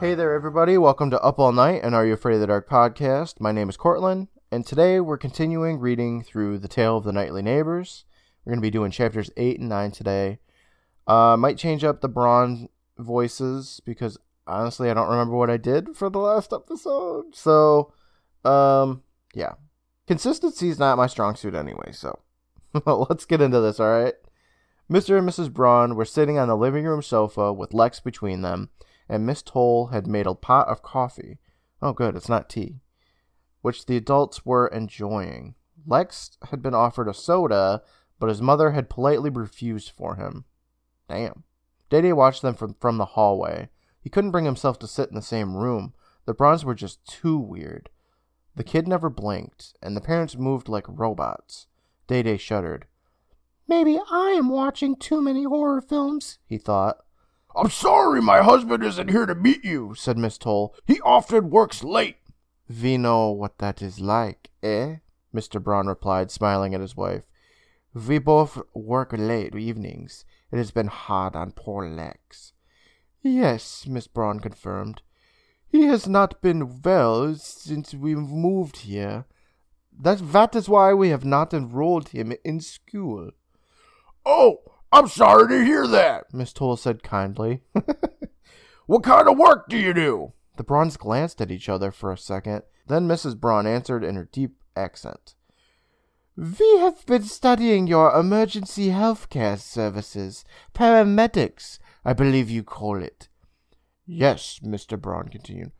Hey there, everybody. Welcome to Up All Night and Are You Afraid of the Dark podcast. My name is Cortland, and today we're continuing reading through The Tale of the Nightly Neighbors. We're going to be doing chapters 8 and 9 today. Uh, might change up the Braun voices because honestly, I don't remember what I did for the last episode. So, um, yeah. Consistency is not my strong suit anyway, so let's get into this, alright? Mr. and Mrs. Braun were sitting on the living room sofa with Lex between them and Miss Toll had made a pot of coffee. Oh, good, it's not tea. Which the adults were enjoying. Lex had been offered a soda, but his mother had politely refused for him. Damn. Dede watched them from, from the hallway. He couldn't bring himself to sit in the same room. The Brauns were just too weird. The kid never blinked, and the parents moved like robots. Dede shuddered. Maybe I am watching too many horror films, he thought. I'm sorry my husband isn't here to meet you, said Miss Toll. He often works late. We know what that is like, eh? Mr. Braun replied, smiling at his wife. We both work late evenings. It has been hard on poor Lex. Yes, Miss Braun confirmed. He has not been well since we moved here. That, that is why we have not enrolled him in school. Oh, I'm sorry to hear that, Miss Toll said kindly. what kind of work do you do? The Brauns glanced at each other for a second. Then Mrs. Braun answered in her deep accent. We have been studying your emergency healthcare services. Paramedics, I believe you call it. Yes, Mr. Braun continued.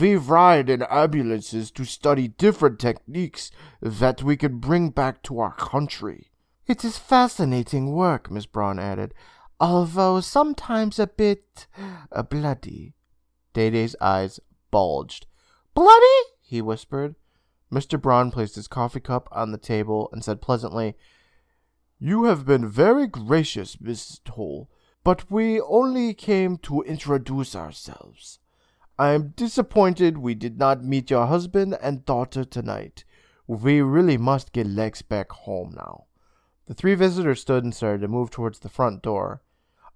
We ride in ambulances to study different techniques that we can bring back to our country. It is fascinating work, Miss Braun added, although sometimes a bit uh, bloody. Dede's eyes bulged. Bloody? he whispered. Mr. Braun placed his coffee cup on the table and said pleasantly, You have been very gracious, Mrs. Toll, but we only came to introduce ourselves. I am disappointed we did not meet your husband and daughter tonight. We really must get Lex back home now. The three visitors stood and started to move towards the front door.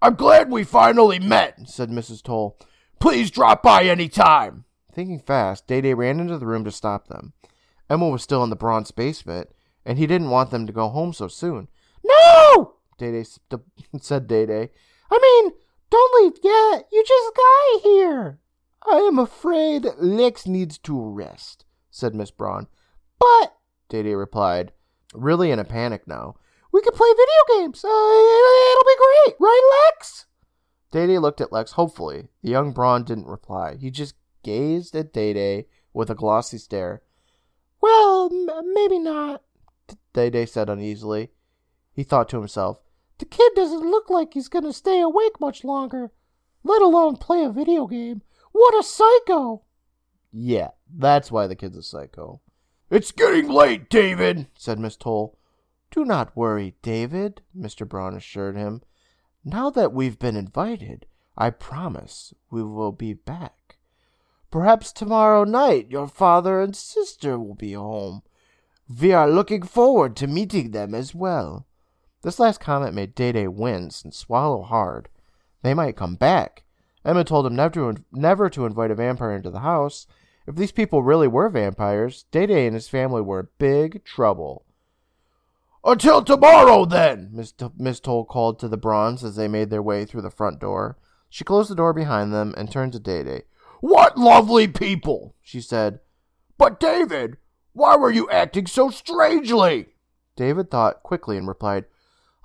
I'm glad we finally met, said Mrs. Toll. Please drop by any time. Thinking fast, Dede ran into the room to stop them. Emma was still in the Braun's basement, and he didn't want them to go home so soon. No! Dede said Dede. I mean, don't leave yet. You just got here. I am afraid Lex needs to rest, said Miss Braun. But, Dede replied, really in a panic now. We could play video games. Uh, it'll be great, right, Lex? Dede looked at Lex hopefully. The young Braun didn't reply. He just gazed at Dayday with a glossy stare. Well, m- maybe not, Dayday said uneasily. He thought to himself, The kid doesn't look like he's going to stay awake much longer, let alone play a video game. What a psycho! Yeah, that's why the kid's a psycho. It's getting late, David, said Miss Toll. Do not worry, David, Mr. Braun assured him. Now that we've been invited, I promise we will be back. Perhaps tomorrow night your father and sister will be home. We are looking forward to meeting them as well. This last comment made Dede wince and swallow hard. They might come back. Emma told him never to, never to invite a vampire into the house. If these people really were vampires, Dede and his family were in big trouble. Until tomorrow, then, Miss, Miss Toll called to the Brauns as they made their way through the front door. She closed the door behind them and turned to Dede. What lovely people, she said. But, David, why were you acting so strangely? David thought quickly and replied,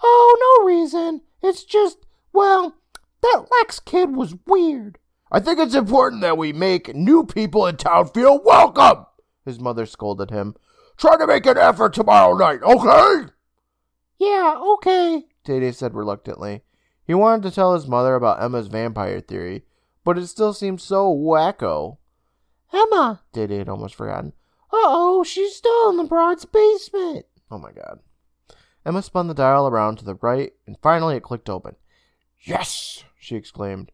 Oh, no reason. It's just, well, that Lex kid was weird. I think it's important that we make new people in town feel welcome, his mother scolded him. Try to make an effort tomorrow night, okay? Yeah, okay, Dede said reluctantly. He wanted to tell his mother about Emma's vampire theory, but it still seemed so wacko. Emma, Dede had almost forgotten. Uh-oh, she's still in the Braun's basement. Oh my god. Emma spun the dial around to the right, and finally it clicked open. Yes, she exclaimed.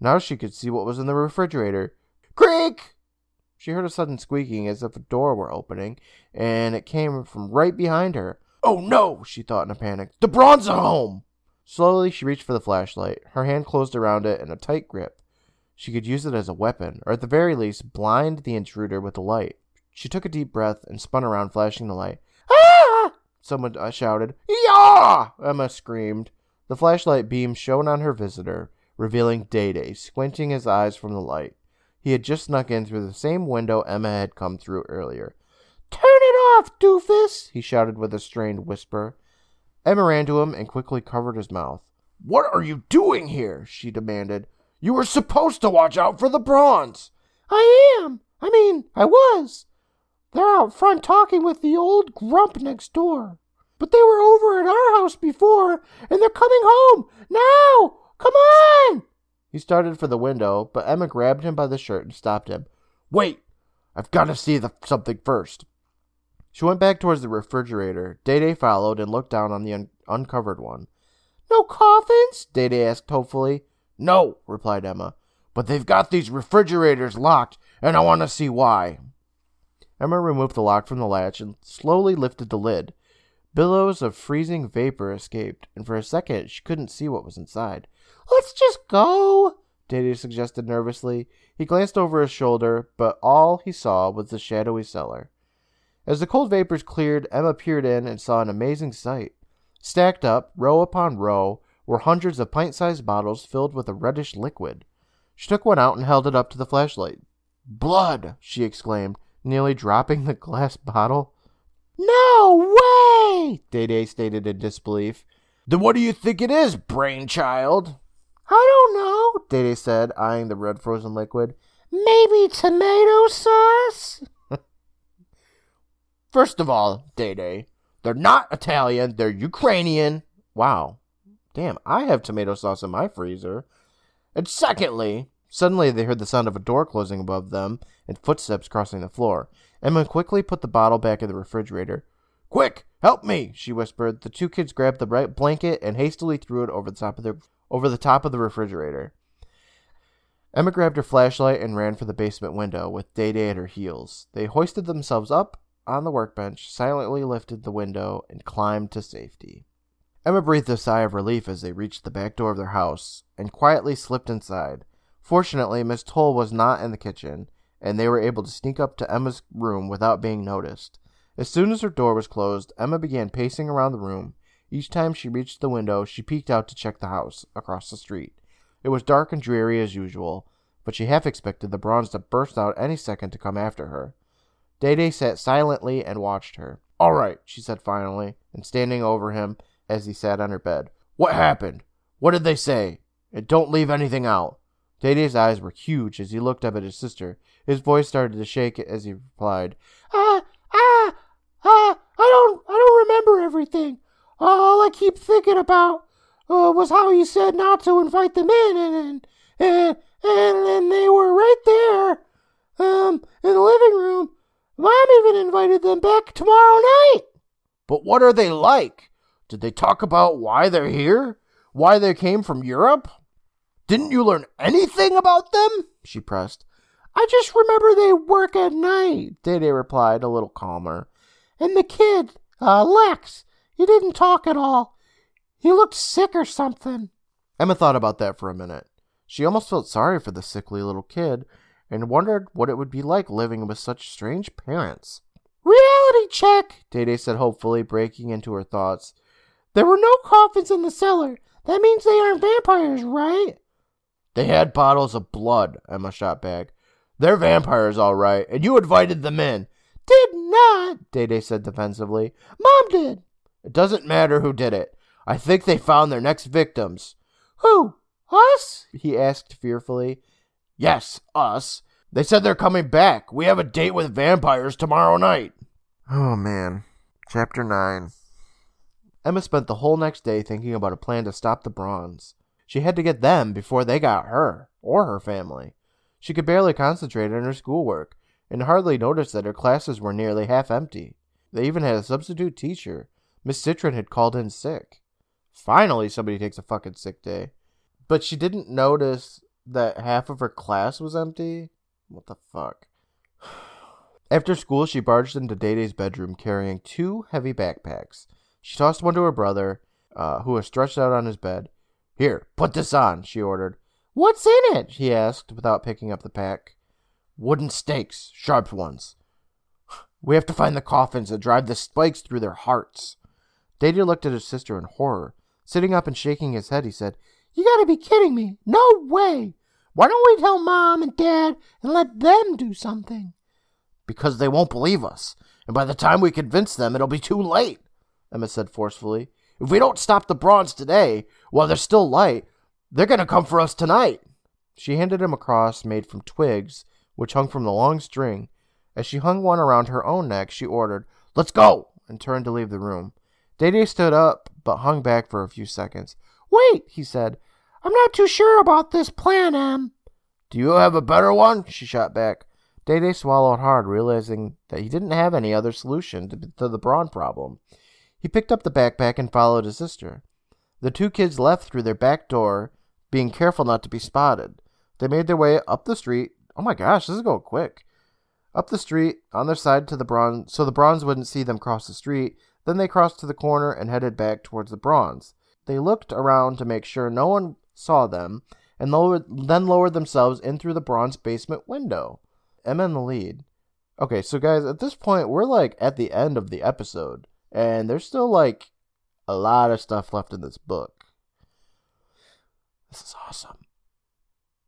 Now she could see what was in the refrigerator. Creak! She heard a sudden squeaking as if a door were opening, and it came from right behind her. Oh no, she thought in a panic. The Brauns are home! Slowly, she reached for the flashlight. Her hand closed around it in a tight grip. She could use it as a weapon, or at the very least, blind the intruder with the light. She took a deep breath and spun around, flashing the light. Ah! Someone uh, shouted. Yah! Emma screamed. The flashlight beam shone on her visitor, revealing Day Day, squinting his eyes from the light. He had just snuck in through the same window Emma had come through earlier. Off, doofus! He shouted with a strained whisper. Emma ran to him and quickly covered his mouth. What are you doing here? she demanded. You were supposed to watch out for the Brauns. I am. I mean, I was. They're out front talking with the old grump next door. But they were over at our house before, and they're coming home now. Come on! He started for the window, but Emma grabbed him by the shirt and stopped him. Wait! I've got to see the, something first. She went back towards the refrigerator. Day Day followed and looked down on the un- uncovered one. No coffins? Day Day asked hopefully. No, replied Emma. But they've got these refrigerators locked, and I want to see why. Emma removed the lock from the latch and slowly lifted the lid. Billows of freezing vapor escaped, and for a second she couldn't see what was inside. Let's just go, Day Day suggested nervously. He glanced over his shoulder, but all he saw was the shadowy cellar. As the cold vapors cleared, Emma peered in and saw an amazing sight. Stacked up, row upon row, were hundreds of pint sized bottles filled with a reddish liquid. She took one out and held it up to the flashlight. Blood! she exclaimed, nearly dropping the glass bottle. No way! Day Day stated in disbelief. Then what do you think it is, brainchild? I don't know, Day Day said, eyeing the red frozen liquid. Maybe tomato sauce? First of all, Day Day, they're not Italian, they're Ukrainian. Wow. Damn, I have tomato sauce in my freezer. And secondly, suddenly they heard the sound of a door closing above them and footsteps crossing the floor. Emma quickly put the bottle back in the refrigerator. Quick, help me, she whispered. The two kids grabbed the bright blanket and hastily threw it over the top of the over the top of the refrigerator. Emma grabbed her flashlight and ran for the basement window with Day Day at her heels. They hoisted themselves up on the workbench, silently lifted the window, and climbed to safety. Emma breathed a sigh of relief as they reached the back door of their house and quietly slipped inside. Fortunately, Miss Toll was not in the kitchen, and they were able to sneak up to Emma's room without being noticed. As soon as her door was closed, Emma began pacing around the room. Each time she reached the window, she peeked out to check the house across the street. It was dark and dreary as usual, but she half expected the Brauns to burst out any second to come after her. Day Day sat silently and watched her. All right, she said finally, and standing over him as he sat on her bed. What happened? What did they say? And don't leave anything out. Day Day's eyes were huge as he looked up at his sister. His voice started to shake as he replied, Ah, ah, ah, I don't, I don't remember everything. All I keep thinking about uh, was how you said not to invite them in, and and and and, and they were right there, um, in the living room. Mom even invited them back tomorrow night. But what are they like? Did they talk about why they're here? Why they came from Europe? Didn't you learn anything about them? She pressed. I just remember they work at night, Day replied, a little calmer. and the kid, uh, Lex, he didn't talk at all. He looked sick or something. Emma thought about that for a minute. She almost felt sorry for the sickly little kid and wondered what it would be like living with such strange parents. Reality check. Day Day said hopefully, breaking into her thoughts. There were no coffins in the cellar. That means they aren't vampires, right? They had bottles of blood, Emma shot back. They're vampires, all right, and you invited them in. Did not. Day Day said defensively. Mom did. It doesn't matter who did it. I think they found their next victims. Who? Us? He asked fearfully. Yes, us. They said they're coming back. We have a date with vampires tomorrow night. Oh, man. Chapter 9. Emma spent the whole next day thinking about a plan to stop the Brauns. She had to get them before they got her, or her family. She could barely concentrate on her schoolwork, and hardly noticed that her classes were nearly half empty. They even had a substitute teacher. Miss Citron had called in sick. Finally, somebody takes a fucking sick day. But she didn't notice that half of her class was empty. What the fuck? After school, she barged into Day Day's bedroom carrying two heavy backpacks. She tossed one to her brother, uh, who was stretched out on his bed. Here, put this on, she ordered. What's in it? he asked without picking up the pack. Wooden stakes, sharp ones. We have to find the coffins and drive the spikes through their hearts. Data looked at his sister in horror. Sitting up and shaking his head, he said, You gotta be kidding me. No way. Why don't we tell Mom and Dad and let them do something? Because they won't believe us. And by the time we convince them, it'll be too late, Emma said forcefully. If we don't stop the Brauns today, while they're still light, they're going to come for us tonight. She handed him a cross made from twigs, which hung from the long string. As she hung one around her own neck, she ordered, Let's go! and turned to leave the room. Dede stood up, but hung back for a few seconds. Wait, he said. I'm not too sure about this plan, Em. Do you have a better one? She shot back. Dede swallowed hard, realizing that he didn't have any other solution to, to the Braun problem. He picked up the backpack and followed his sister. The two kids left through their back door, being careful not to be spotted. They made their way up the street. Oh my gosh, this is going quick. Up the street, on their side to the Brauns, so the Brauns wouldn't see them cross the street. Then they crossed to the corner and headed back towards the Brauns. They looked around to make sure no one saw them, and lowered, then lowered themselves in through the Brauns basement window. Emma in the lead. Okay, so guys, at this point, we're like at the end of the episode, and there's still like a lot of stuff left in this book. This is awesome.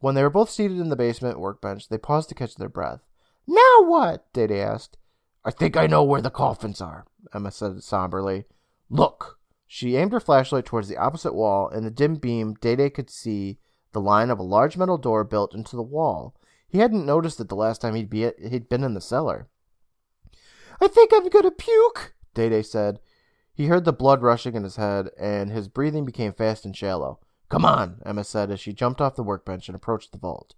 When they were both seated in the basement workbench, they paused to catch their breath. Now what? Dede asked. I think I know where the coffins are, Emma said somberly. Look. She aimed her flashlight towards the opposite wall. In the dim beam, Dede could see the line of a large metal door built into the wall. He hadn't noticed it the last time he'd, be he'd been in the cellar. I think I'm gonna puke, Dede said. He heard the blood rushing in his head, and his breathing became fast and shallow. Come on, Emma said as she jumped off the workbench and approached the vault.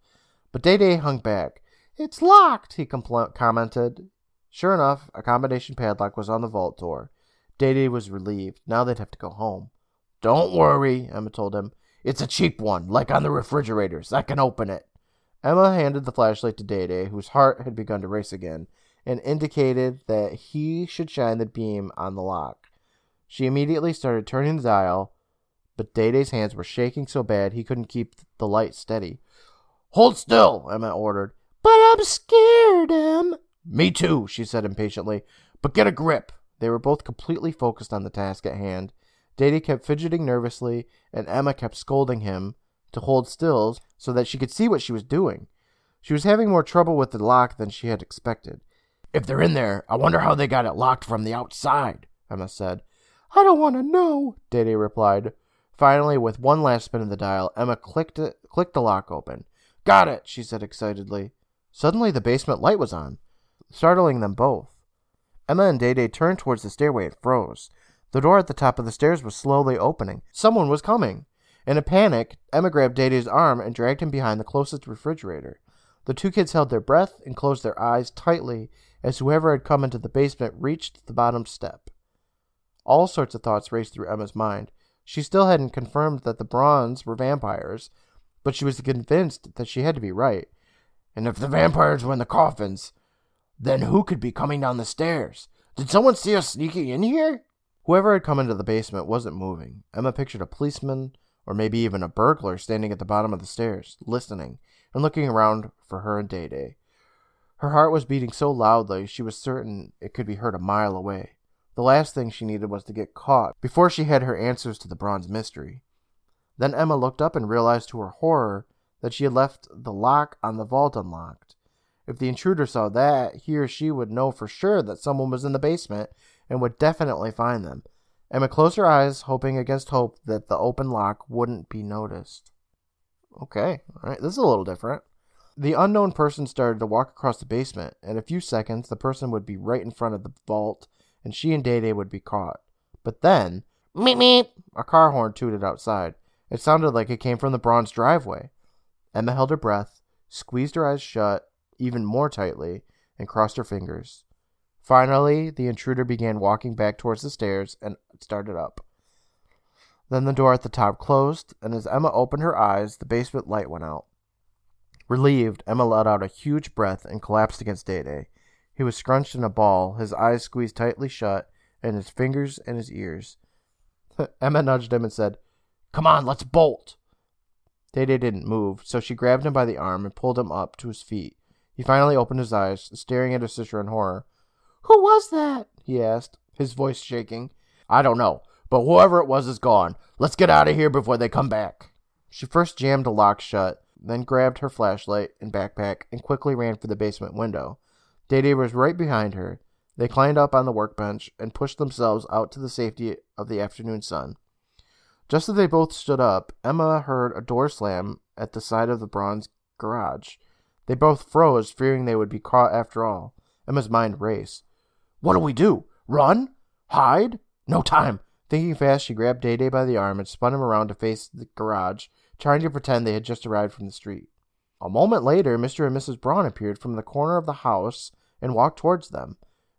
But Dede hung back. It's locked, he compl- commented. Sure enough, a combination padlock was on the vault door. Dede was relieved. Now they'd have to go home. Don't worry, Emma told him. It's a cheap one, like on the refrigerators. I can open it. Emma handed the flashlight to Dede, whose heart had begun to race again, and indicated that he should shine the beam on the lock. She immediately started turning the dial, but Dede's hands were shaking so bad he couldn't keep the light steady. Hold still, Emma ordered. But I'm scared, Em. Me too, she said impatiently. But get a grip. They were both completely focused on the task at hand. Dede kept fidgeting nervously, and Emma kept scolding him to hold still so that she could see what she was doing. She was having more trouble with the lock than she had expected. If they're in there, I wonder how they got it locked from the outside, Emma said. I don't want to know, Dede replied. Finally, with one last spin of the dial, Emma clicked it, clicked the lock open. Got it, she said excitedly. Suddenly, the basement light was on, startling them both. Emma and Dede turned towards the stairway and froze. The door at the top of the stairs was slowly opening. Someone was coming. In a panic, Emma grabbed Dede's arm and dragged him behind the closest refrigerator. The two kids held their breath and closed their eyes tightly as whoever had come into the basement reached the bottom step. All sorts of thoughts raced through Emma's mind. She still hadn't confirmed that the Brauns were vampires, but she was convinced that she had to be right. And if the vampires were in the coffins, then who could be coming down the stairs? Did someone see us sneaking in here? Whoever had come into the basement wasn't moving. Emma pictured a policeman, or maybe even a burglar, standing at the bottom of the stairs, listening and looking around for her and Dede. Her heart was beating so loudly she was certain it could be heard a mile away. The last thing she needed was to get caught before she had her answers to the Brauns mystery. Then Emma looked up and realized to her horror that she had left the lock on the vault unlocked. If the intruder saw that, he or she would know for sure that someone was in the basement and would definitely find them. Emma closed her eyes, hoping against hope that the open lock wouldn't be noticed. Okay, all right, this is a little different. The unknown person started to walk across the basement. In a few seconds, the person would be right in front of the vault, and she and Dede would be caught. But then, meep meep, a car horn tooted outside. It sounded like it came from the Brauns driveway. Emma held her breath, squeezed her eyes shut even more tightly, and crossed her fingers. Finally, the intruder began walking back towards the stairs and started up. Then the door at the top closed, and as Emma opened her eyes, the basement light went out. Relieved, Emma let out a huge breath and collapsed against Dede. He was scrunched in a ball, his eyes squeezed tightly shut, and his fingers in his ears. Emma nudged him and said, Come on, let's bolt. Day Day didn't move, so she grabbed him by the arm and pulled him up to his feet. He finally opened his eyes, staring at his sister in horror. Who was that? he asked, his voice shaking. I don't know, but whoever it was is gone. Let's get out of here before they come back. She first jammed the lock shut, then grabbed her flashlight and backpack and quickly ran for the basement window. Day was right behind her. They climbed up on the workbench and pushed themselves out to the safety of the afternoon sun. Just as they both stood up, Emma heard a door slam at the side of the Brauns garage. They both froze, fearing they would be caught after all. Emma's mind raced. What do we do? Run? Hide? No time. Thinking fast, she grabbed Day Day by the arm and spun him around to face the garage, trying to pretend they had just arrived from the street. A moment later, Mr. and Mrs. Braun appeared from the corner of the house and walked towards them.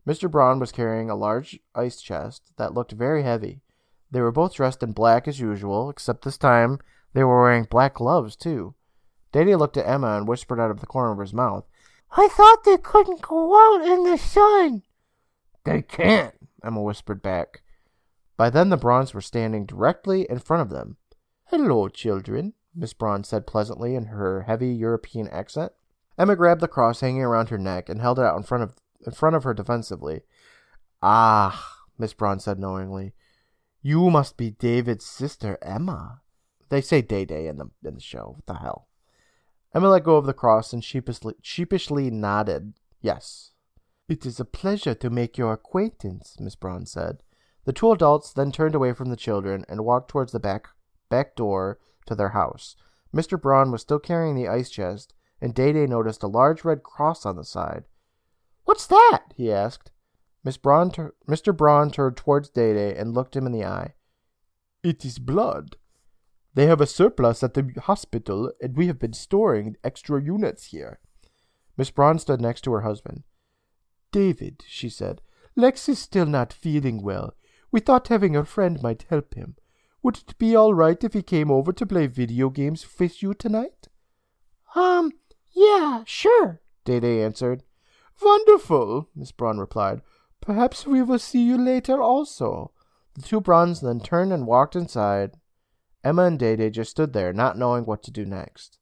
Mr. Braun was carrying a large ice chest that looked very heavy. They were both dressed in black as usual, except this time they were wearing black gloves, too. Day looked at Emma and whispered out of the corner of his mouth, I thought they couldn't go out in the sun. They can't, Emma whispered back. By then the Brauns were standing directly in front of them. Hello, children, Miss Braun said pleasantly in her heavy European accent. Emma grabbed the cross hanging around her neck and held it out in front of in front of her defensively. Ah, Miss Braun said knowingly. You must be David's sister, Emma. They say Day Day in the in the show. What the hell? Emma let go of the cross and sheepishly, sheepishly nodded. Yes. It is a pleasure to make your acquaintance, Miss Braun said. The two adults then turned away from the children and walked towards the back back door to their house. Mr. Braun was still carrying the ice chest, and Day Day noticed a large red cross on the side. What's that? he asked. Miss Braun tur- Mr. Braun turned towards Day Day and looked him in the eye. It is blood. They have a surplus at the hospital, and we have been storing extra units here. Miss Braun stood next to her husband. David, she said, Lex is still not feeling well. We thought having a friend might help him. Would it be all right if he came over to play video games with you tonight? Um, yeah, sure, Day answered. Wonderful, Miss Braun replied. Perhaps we will see you later also. The two Brauns then turned and walked inside. Emma and Day just stood there, not knowing what to do next.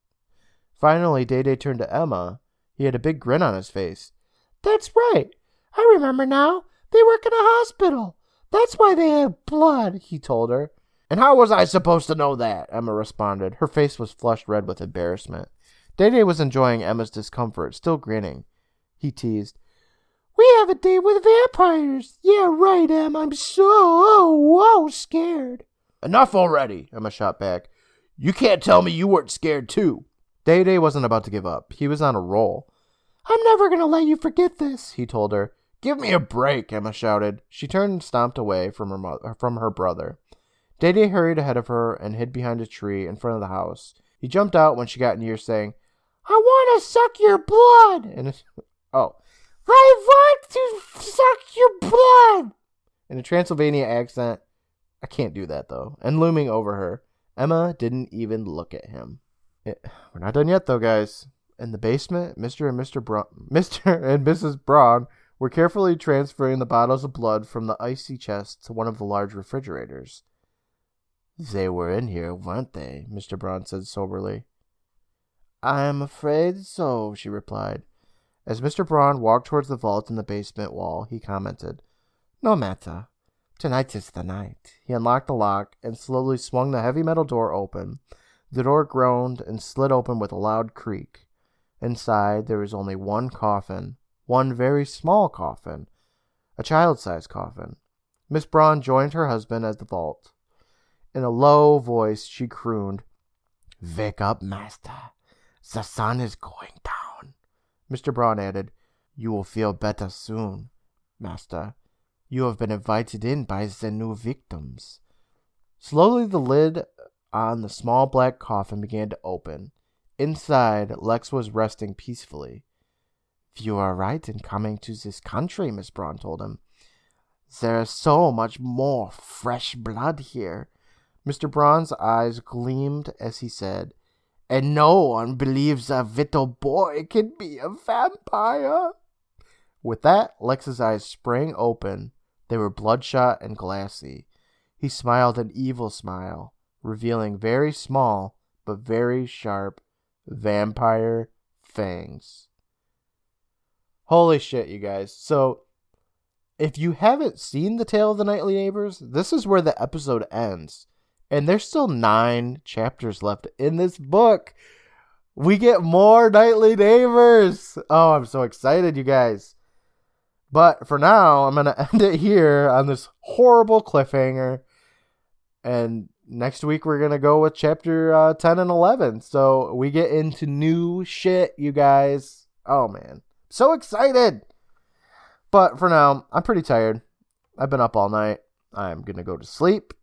Finally, Day turned to Emma. He had a big grin on his face. That's right. I remember now. They work in a hospital. That's why they have blood, he told her. And how was I supposed to know that? Emma responded. Her face was flushed red with embarrassment. Day Day was enjoying Emma's discomfort, still grinning. He teased. We have a date with vampires. Yeah, right, Em. I'm so oh, whoa scared. Enough already, Emma shot back. You can't tell me you weren't scared too. Day Day wasn't about to give up. He was on a roll. I'm never gonna let you forget this, he told her. Give me a break, Emma shouted. She turned and stomped away from her mother, from her brother. Day Day hurried ahead of her and hid behind a tree in front of the house. He jumped out when she got near, saying, I want to suck your blood. And oh, I want to suck your blood. In a Transylvania accent, I can't do that though. And looming over her, Emma didn't even look at him. It, we're not done yet though, guys. In the basement, Mr. and Mr. Braun, Mr. and Mrs. Braun were carefully transferring the bottles of blood from the icy chest to one of the large refrigerators. They were in here, weren't they? Mr. Braun said soberly. I am afraid so, she replied. As Mr. Braun walked towards the vault in the basement wall, he commented, No matter. Tonight is the night. He unlocked the lock and slowly swung the heavy metal door open. The door groaned and slid open with a loud creak. Inside, there was only one coffin, one very small coffin, a child sized coffin. Miss Braun joined her husband at the vault. In a low voice, she crooned, Wake up, master. The sun is going down. Mr. Braun added, You will feel better soon, master. You have been invited in by the new victims. Slowly, the lid on the small black coffin began to open. Inside, Lex was resting peacefully. You are right in coming to this country, Miss Braun told him. There is so much more fresh blood here. Mr. Braun's eyes gleamed as he said, And no one believes a little boy can be a vampire. With that, Lex's eyes sprang open. They were bloodshot and glassy. He smiled an evil smile, revealing very small but very sharp vampire fangs. Holy shit, you guys. So, if you haven't seen The Tale of the Nightly Neighbors, this is where the episode ends. And there's still nine chapters left in this book. We get more Nightly Neighbors. Oh, I'm so excited, you guys. But for now, I'm going to end it here on this horrible cliffhanger. And next week, we're going to go with chapter uh, 10 and 11. So we get into new shit, you guys. Oh, man. So excited. But for now, I'm pretty tired. I've been up all night. I'm going to go to sleep.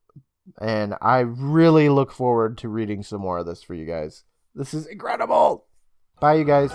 And I really look forward to reading some more of this for you guys. This is incredible. Bye, you guys.